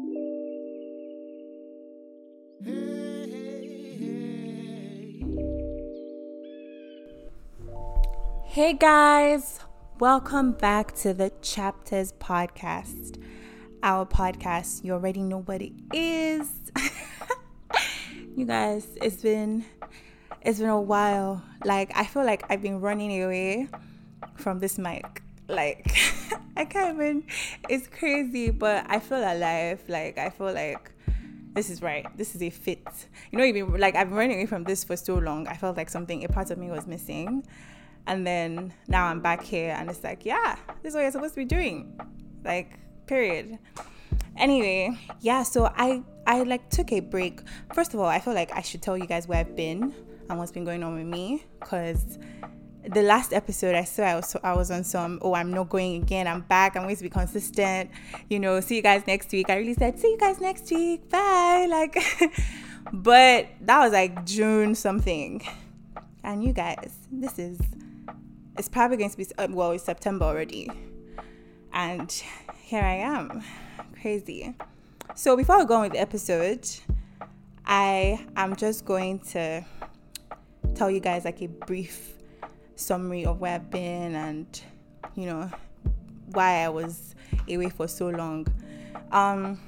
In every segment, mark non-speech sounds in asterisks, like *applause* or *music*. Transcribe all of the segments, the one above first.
Hey guys, welcome back to the Chapters Podcast. Our podcast, you already know what it is. *laughs* you guys, it's been it's been a while. Like I feel like I've been running away from this mic. Like *laughs* I can't even it's crazy, but I feel alive. Like I feel like this is right. This is a fit. You know, even like I've been running away from this for so long. I felt like something a part of me was missing and then now I'm back here and it's like, yeah, this is what you're supposed to be doing. Like, period. Anyway, yeah, so I I like took a break. First of all, I feel like I should tell you guys where I've been and what's been going on with me cuz the last episode I saw I was I was on some oh I'm not going again I'm back I'm going to be consistent. You know see you guys next week. I really said see you guys next week. Bye. *laughs* Like but that was like June something. And you guys this is it's probably going to be uh, well it's september already. And here i am. Crazy. So before we go on with the episode i am just going to tell you guys like a brief summary of where i've been and you know why i was away for so long um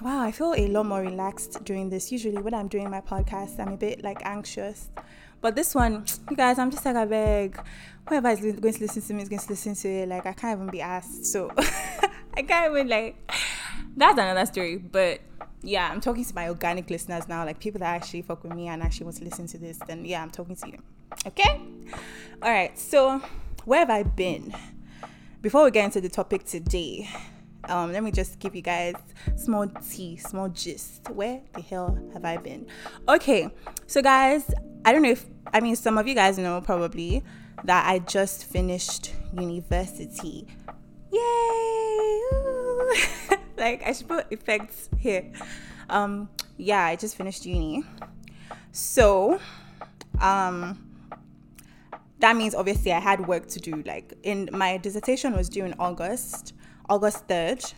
wow i feel a lot more relaxed during this usually when i'm doing my podcast i'm a bit like anxious but this one, you guys, I'm just like, I beg, whoever is going to listen to me is going to listen to it. Like, I can't even be asked. So, *laughs* I can't even, like, that's another story. But yeah, I'm talking to my organic listeners now, like people that actually fuck with me and actually want to listen to this. Then, yeah, I'm talking to you. Okay? All right. So, where have I been? Before we get into the topic today, um, let me just give you guys small tea, small gist. Where the hell have I been? Okay, so guys, I don't know if I mean some of you guys know probably that I just finished university. Yay! *laughs* like I should put effects here. Um yeah, I just finished uni. So, um that means obviously I had work to do. Like in my dissertation was due in August, August 3rd.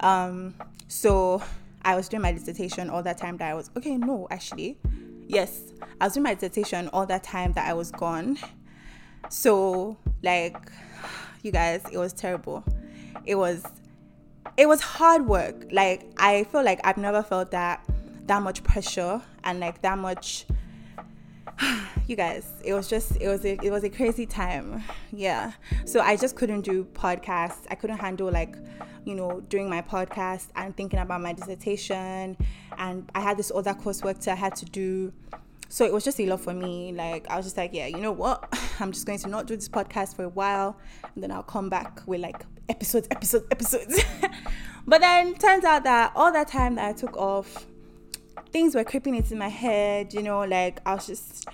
Um so I was doing my dissertation all that time that I was okay, no, actually yes, I was doing my dissertation all that time that I was gone. So, like, you guys, it was terrible. It was it was hard work. Like I feel like I've never felt that that much pressure and like that much you guys it was just it was a, it was a crazy time yeah so i just couldn't do podcasts i couldn't handle like you know, doing my podcast and thinking about my dissertation. And I had this other coursework that I had to do. So it was just a lot for me. Like, I was just like, yeah, you know what? *laughs* I'm just going to not do this podcast for a while. And then I'll come back with like episodes, episodes, episodes. *laughs* but then turns out that all that time that I took off, things were creeping into my head, you know, like I was just.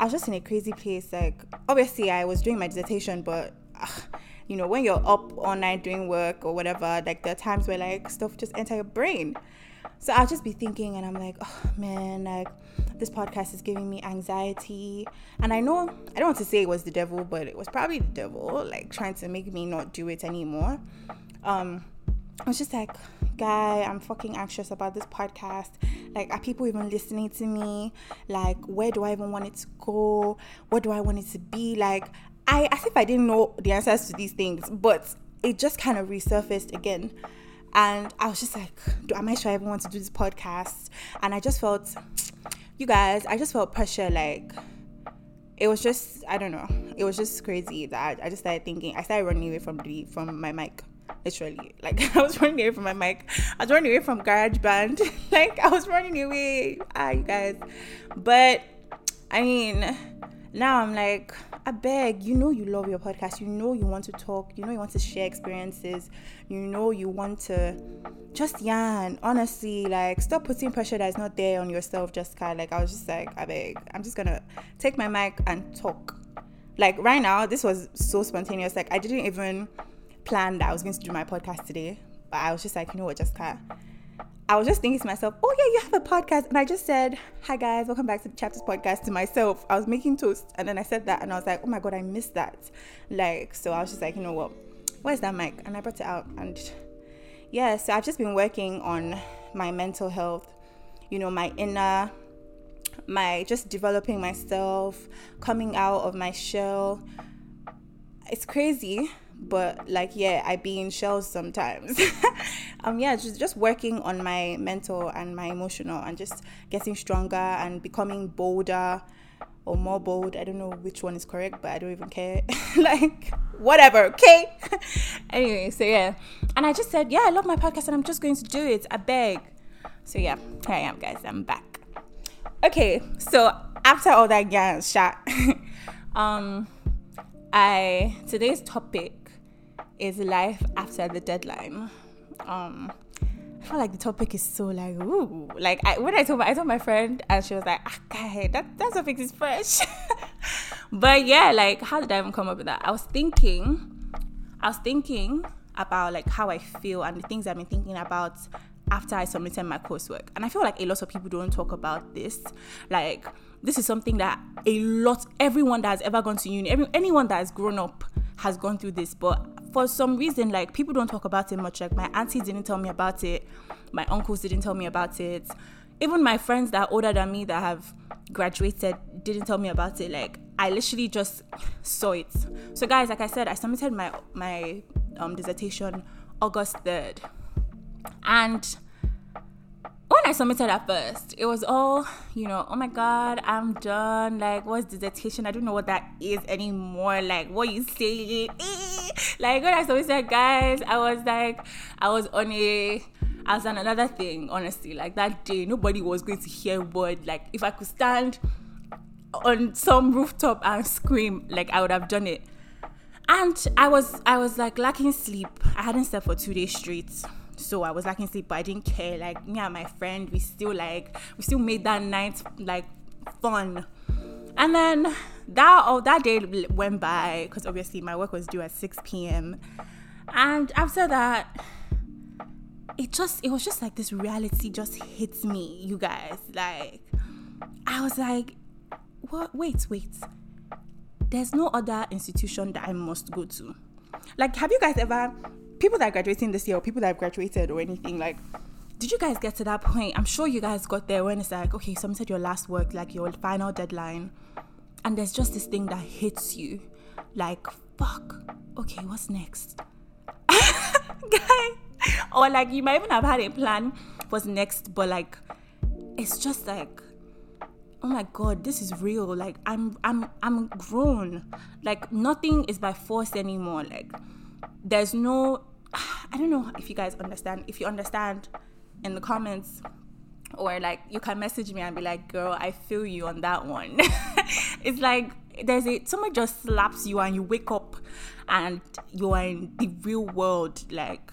I was just in a crazy place. Like, obviously, I was doing my dissertation, but you know, when you're up all night doing work or whatever, like there are times where like stuff just enter your brain. So I'll just be thinking, and I'm like, oh man, like this podcast is giving me anxiety. And I know I don't want to say it was the devil, but it was probably the devil, like trying to make me not do it anymore. Um, I was just like, guy, I'm fucking anxious about this podcast. Like, are people even listening to me? Like, where do I even want it to go? What do I want it to be? Like, I as if I didn't know the answers to these things, but it just kind of resurfaced again. And I was just like, am I sure I even want to do this podcast? And I just felt, you guys, I just felt pressure. Like, it was just, I don't know, it was just crazy that I just started thinking, I started running away from the from my mic. Literally, like *laughs* I was running away from my mic. I was running away from GarageBand *laughs* like I was running away. Ah, you guys. But I mean, now I'm like, I beg, you know, you love your podcast. You know, you want to talk. You know, you want to share experiences. You know, you want to just yarn. Honestly, like, stop putting pressure that's not there on yourself, Jessica. Like, I was just like, I beg, I'm just gonna take my mic and talk. Like, right now, this was so spontaneous. Like, I didn't even plan that I was going to do my podcast today. But I was just like, you know what, Jessica, I was just thinking to myself, oh yeah, you have a podcast. And I just said, hi guys, welcome back to the Chapters podcast to myself. I was making toast and then I said that and I was like, oh my God, I missed that. Like, so I was just like, you know what, where's that mic? And I brought it out and yeah, so I've just been working on my mental health, you know, my inner, my just developing myself, coming out of my shell. It's crazy, but like yeah, I be in shells sometimes. *laughs* um yeah, just just working on my mental and my emotional and just getting stronger and becoming bolder or more bold. I don't know which one is correct, but I don't even care. *laughs* like, whatever, okay? *laughs* anyway, so yeah. And I just said, yeah, I love my podcast and I'm just going to do it. I beg. So yeah, here I am, guys. I'm back. Okay, so after all that gang shot, um, I today's topic is life after the deadline. Um, I feel like the topic is so like ooh. Like I, when I told my I told my friend and she was like, ah, guy, that that topic is fresh. *laughs* but yeah, like how did I even come up with that? I was thinking, I was thinking about like how I feel and the things I've been thinking about after I submitted my coursework. And I feel like a lot of people don't talk about this. Like this is something that a lot everyone that has ever gone to uni, every, anyone that has grown up has gone through this, but for some reason, like people don't talk about it much. Like my auntie didn't tell me about it, my uncles didn't tell me about it, even my friends that are older than me that have graduated didn't tell me about it. Like I literally just saw it. So guys, like I said, I submitted my my um, dissertation August third, and when I submitted at first, it was all, you know, oh my God, I'm done. Like, what's dissertation? I don't know what that is anymore. Like, what you say? *laughs* like, when I submitted, guys, I was like, I was on a, I was on another thing, honestly. Like, that day, nobody was going to hear word. Like, if I could stand on some rooftop and scream, like, I would have done it. And I was, I was like lacking sleep. I hadn't slept for two days straight so I was lacking sleep, but I didn't care. Like me and my friend, we still like we still made that night like fun. And then that oh that day went by because obviously my work was due at 6 p.m. And after that, it just it was just like this reality just hits me, you guys. Like I was like, what wait, wait. There's no other institution that I must go to. Like, have you guys ever people that are graduating this year or people that have graduated or anything like did you guys get to that point? I'm sure you guys got there when it's like okay you submitted your last work like your final deadline and there's just this thing that hits you like fuck okay what's next? *laughs* Guy or like you might even have had a plan what's next but like it's just like oh my god this is real like i'm i'm i'm grown. Like nothing is by force anymore like there's no *sighs* I don't know if you guys understand. If you understand in the comments or like you can message me and be like, girl, I feel you on that one. *laughs* it's like there's a someone just slaps you and you wake up and you are in the real world, like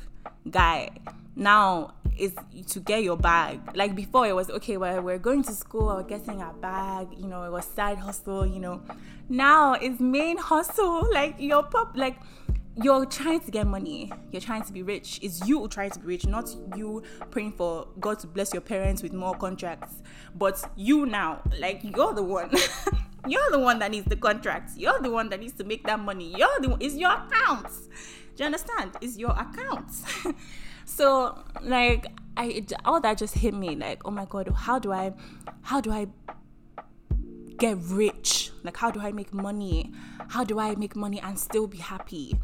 guy. Now is to get your bag. Like before, it was okay. Well, we're going to school, we're getting our bag. You know, it was side hustle. You know, now it's main hustle. *laughs* Like your pop, like you're trying to get money, you're trying to be rich. It's you trying to be rich, not you praying for God to bless your parents with more contracts. But you now, like you're the one. *laughs* you're the one that needs the contracts. You're the one that needs to make that money. You're the one, it's your accounts. Do you understand? It's your accounts. *laughs* so like I all that just hit me like, oh my god, how do I how do I get rich? Like how do I make money? How do I make money and still be happy?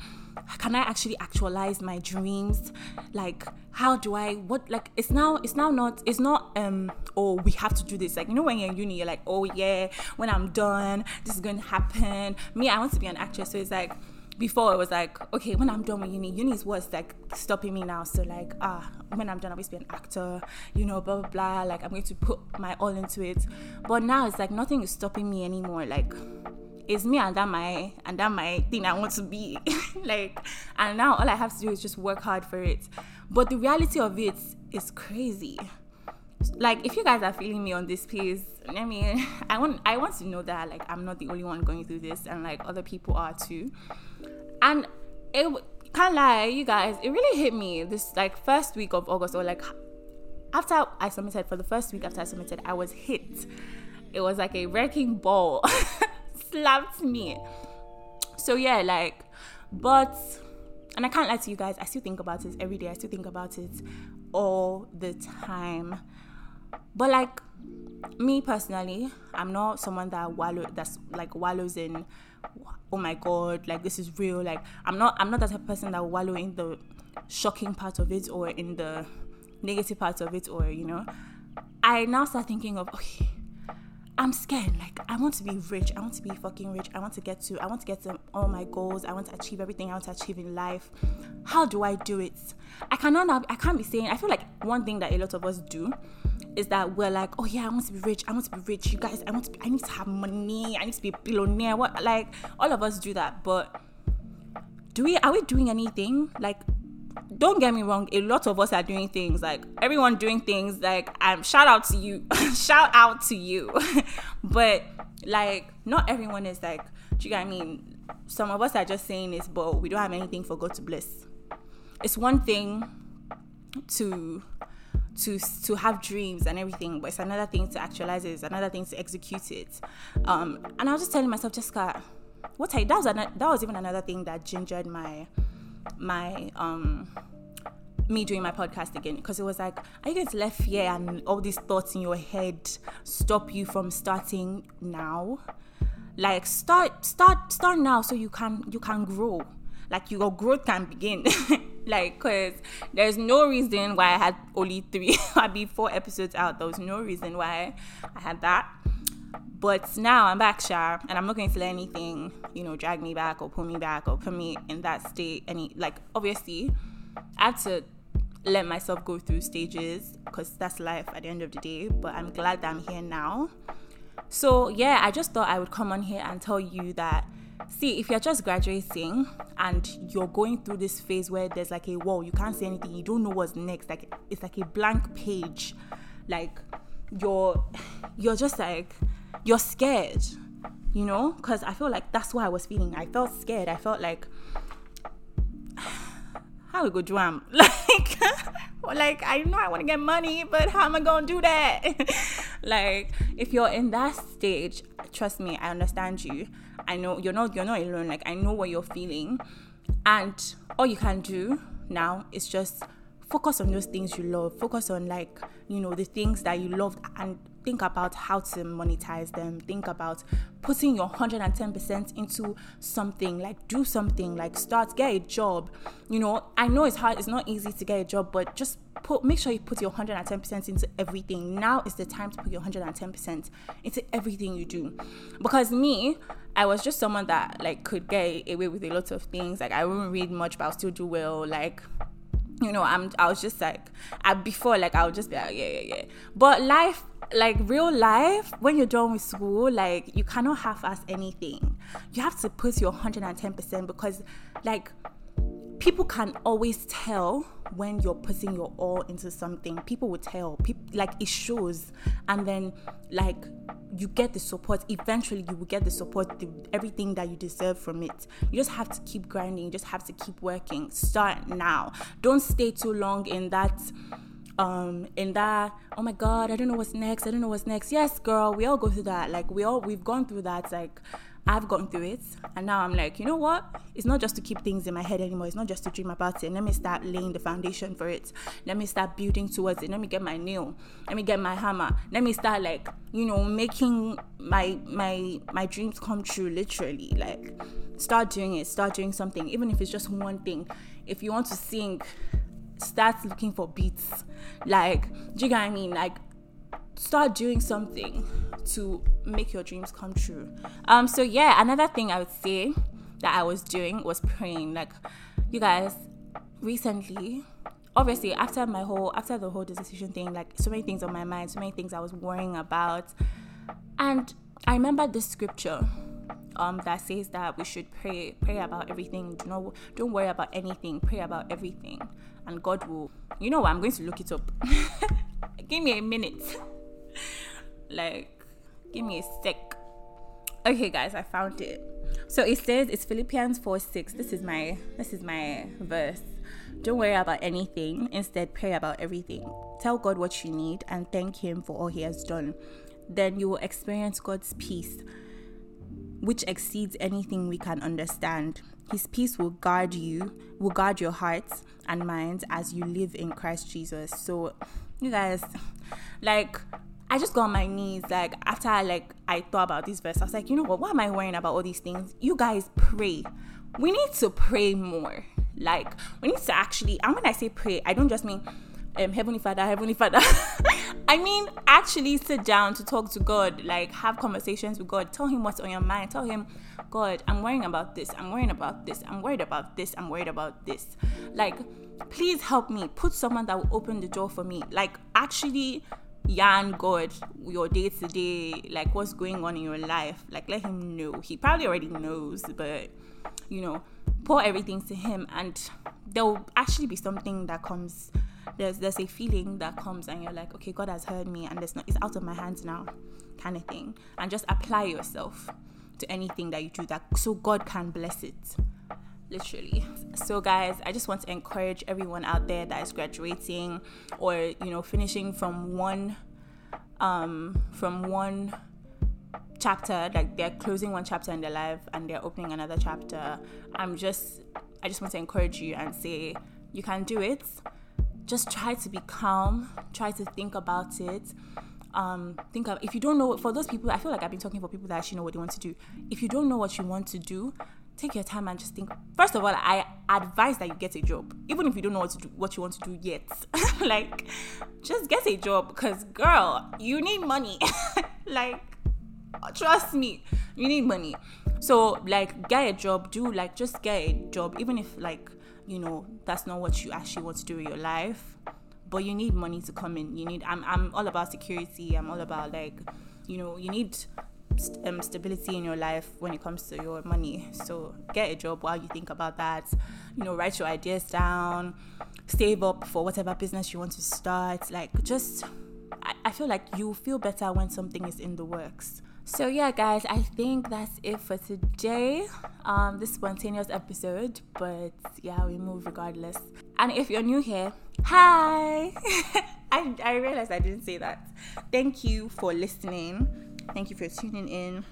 Can I actually actualize my dreams? Like, how do I what like it's now it's now not it's not um oh we have to do this. Like, you know when you're in uni, you're like, oh yeah, when I'm done, this is gonna happen. Me, I want to be an actress, so it's like before it was like, okay, when I'm done with uni, uni is what's like stopping me now. So like, ah, when I'm done, I will be an actor, you know, blah blah blah. Like I'm going to put my all into it. But now it's like nothing is stopping me anymore. Like it's me and that my and that my thing I want to be. *laughs* like and now all I have to do is just work hard for it. But the reality of it is crazy. Like if you guys are feeling me on this piece, I mean I want I want to know that like I'm not the only one going through this and like other people are too. And it can't lie, you guys, it really hit me this like first week of August or like after I submitted for the first week after I submitted, I was hit. It was like a wrecking ball. *laughs* slapped me. So yeah, like, but and I can't lie to you guys, I still think about it every day. I still think about it all the time. But like me personally, I'm not someone that wallow that's like wallows in oh my god, like this is real. Like I'm not I'm not that type of person that wallow in the shocking part of it or in the negative part of it or you know. I now start thinking of okay, I'm scared. Like I want to be rich. I want to be fucking rich. I want to get to I want to get to all my goals. I want to achieve everything I want to achieve in life. How do I do it? I cannot I can't be saying I feel like one thing that a lot of us do is that we're like, oh yeah, I want to be rich. I want to be rich. You guys, I want to be, I need to have money. I need to be a billionaire. What like all of us do that, but do we are we doing anything? Like don't get me wrong, a lot of us are doing things like everyone doing things like um shout out to you. *laughs* shout out to you. *laughs* but like not everyone is like do you get I mean? Some of us are just saying this, but we don't have anything for God to bless. It's one thing to to to have dreams and everything, but it's another thing to actualize it. It's another thing to execute it. Um, and I was just telling myself, Jessica, what I that was an, that was even another thing that gingered my my um me doing my podcast again because it was like are you to let fear and all these thoughts in your head stop you from starting now? Like start start start now so you can you can grow. Like your growth can begin. *laughs* Like because there's no reason why i had only three *laughs* i'd be four episodes out. There was no reason why i had that. But now i'm back sha and i'm not going to let anything you know drag me back or pull me back or put me in that state any like obviously i have to let myself go through stages because that's life at the end of the day but i'm glad that i'm here now. So yeah i just thought i would come on here and tell you that see if you're just graduating and you're going through this phase where there's like a wall you can't say anything you don't know what's next like it's like a blank page like you're you're just like you're scared you know? Because i feel like that's what i was feeling. I felt scared. I felt like how we go do like like i know i want to get money but how am i gonna do that *laughs* like if you're in that stage trust me i understand you I know you're not you're not alone. Like I know what you're feeling, and all you can do now is just focus on those things you love. Focus on like you know the things that you love and think about how to monetize them. Think about putting your 110% into something, like do something, like start, get a job. You know, I know it's hard, it's not easy to get a job, but just put make sure you put your 110% into everything. Now is the time to put your 110% into everything you do. Because me, I was just someone that like could get away with a lot of things. Like I wouldn't read much, but I'll still do well. Like you know, I'm I was just like I before like I would just be like, yeah, yeah, yeah. But life like real life, when you're done with school, like you cannot half ass anything. You have to put your 110% because like people can always tell when you're putting your all into something. People will tell. People like it shows. And then like you get the support. Eventually you will get the support the, everything that you deserve from it. You just have to keep grinding. You just have to keep working. Start now. Don't stay too long in that um in that oh my god i don't know what's next i don't know what's next yes girl we all go through that like we all we've gone through that like I've gone through it, and now I'm like, you know what? It's not just to keep things in my head anymore. It's not just to dream about it. Let me start laying the foundation for it. Let me start building towards it. Let me get my nail. Let me get my hammer. Let me start like, you know, making my my my dreams come true. Literally, like, start doing it. Start doing something, even if it's just one thing. If you want to sing, start looking for beats. Like, do you get what I mean? Like, start doing something to make your dreams come true. Um, so yeah, another thing I would say that I was doing was praying. Like, you guys, recently, obviously after my whole after the whole decision thing, like so many things on my mind, so many things I was worrying about, and I remember this scripture. Um, that says that we should pray pray about everything do not don't worry about anything pray about everything and god will you know what i'm going to look it up *laughs* give me a minute *laughs* like Give me a sec. Okay, guys, I found it. So it says it's Philippians 4 6. This is my this is my verse. Don't worry about anything. Instead, pray about everything. Tell God what you need and thank Him for all He has done. Then you will experience God's peace. Which exceeds anything we can understand. His peace will guard you, will guard your hearts and minds as you live in Christ Jesus. So, you guys, like, I just got on my knees. Like, after I, like, I thought about this verse, I was like, you know what? Why am I worrying about all these things? You guys pray. We need to pray more. Like, we need to actually, and when I say pray, I don't just mean um, Heavenly Father, Heavenly Father. *laughs* I mean, actually sit down to talk to God, like have conversations with God. Tell Him what's on your mind. Tell Him, God, I'm worrying about this. I'm worrying about this. I'm worried about this. I'm worried about this. Like, please help me. Put someone that will open the door for me. Like, actually yarn God your day to day, like what's going on in your life. Like, let Him know. He probably already knows, but you know, pour everything to Him, and there will actually be something that comes there's there's a feeling that comes and you're like okay god has heard me and it's not it's out of my hands now kind of thing. And just apply yourself to anything that you do that so god can bless it literally. So guys i just want to encourage everyone out there that is graduating or you know finishing from one um from one chapter like they're closing one chapter in their life and they're opening another chapter. I'm just i just want to encourage you and say you can do it just try to be calm, try to think about it. Um, think of if you don't know for those people, I feel like I've been talking for people that actually know what they want to do. If you don't know what you want to do, take your time and just think. First of all, I advise that you get a job, even if you don't know what to do, what you want to do yet. *laughs* like, just get a job because, girl, you need money. *laughs* like, trust me, you need money. So, like, get a job. Do like just get a job, even if like you know that's not what you actually want to do with your life. But you need money to come in. You need i'm, I'm all about security. I'm all about like you know you need st- um, stability in your life when it comes to your money. So get a job while you think about that. You know write your ideas down. Save up for whatever business you want to start. Like just I, I feel like you feel better when something is in the works so yeah, guys, I think that's it for today. Um, this spontaneous episode, but yeah, we move regardless. And if you're new here, hi! *laughs* I I realized I didn't say that. Thank you for listening. Thank you for tuning in.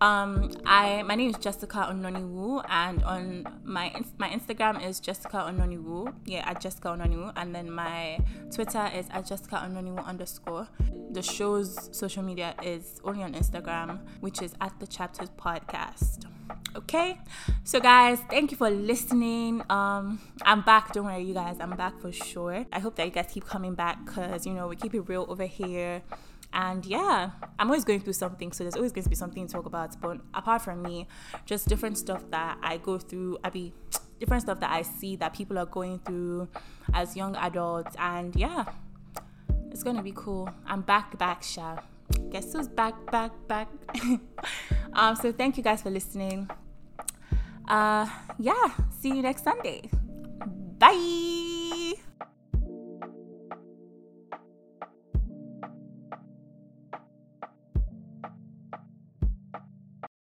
Um, I my name is Jessica Ononiwu, and on my my Instagram is Jessica Ononiwu. Yeah, at Jessica Ononiwu, and then my Twitter is at Jessica Ononiwu underscore. The show's social media is only on Instagram, which is at the Chapters Podcast. Okay, so guys, thank you for listening. Um, I'm back. Don't worry, you guys, I'm back for sure. I hope that you guys keep coming back because you know we keep it real over here and yeah i'm always going through something so there's always going to be something to talk about. But apart from me just different stuff that i go through i be different stuff that i see that people are going through as young adults. And yeah it's gonna be cool. I'm back back sha. Guess who's back back back? *laughs* Um so thank you guys for listening. Uh yeah see you next sunday. Bye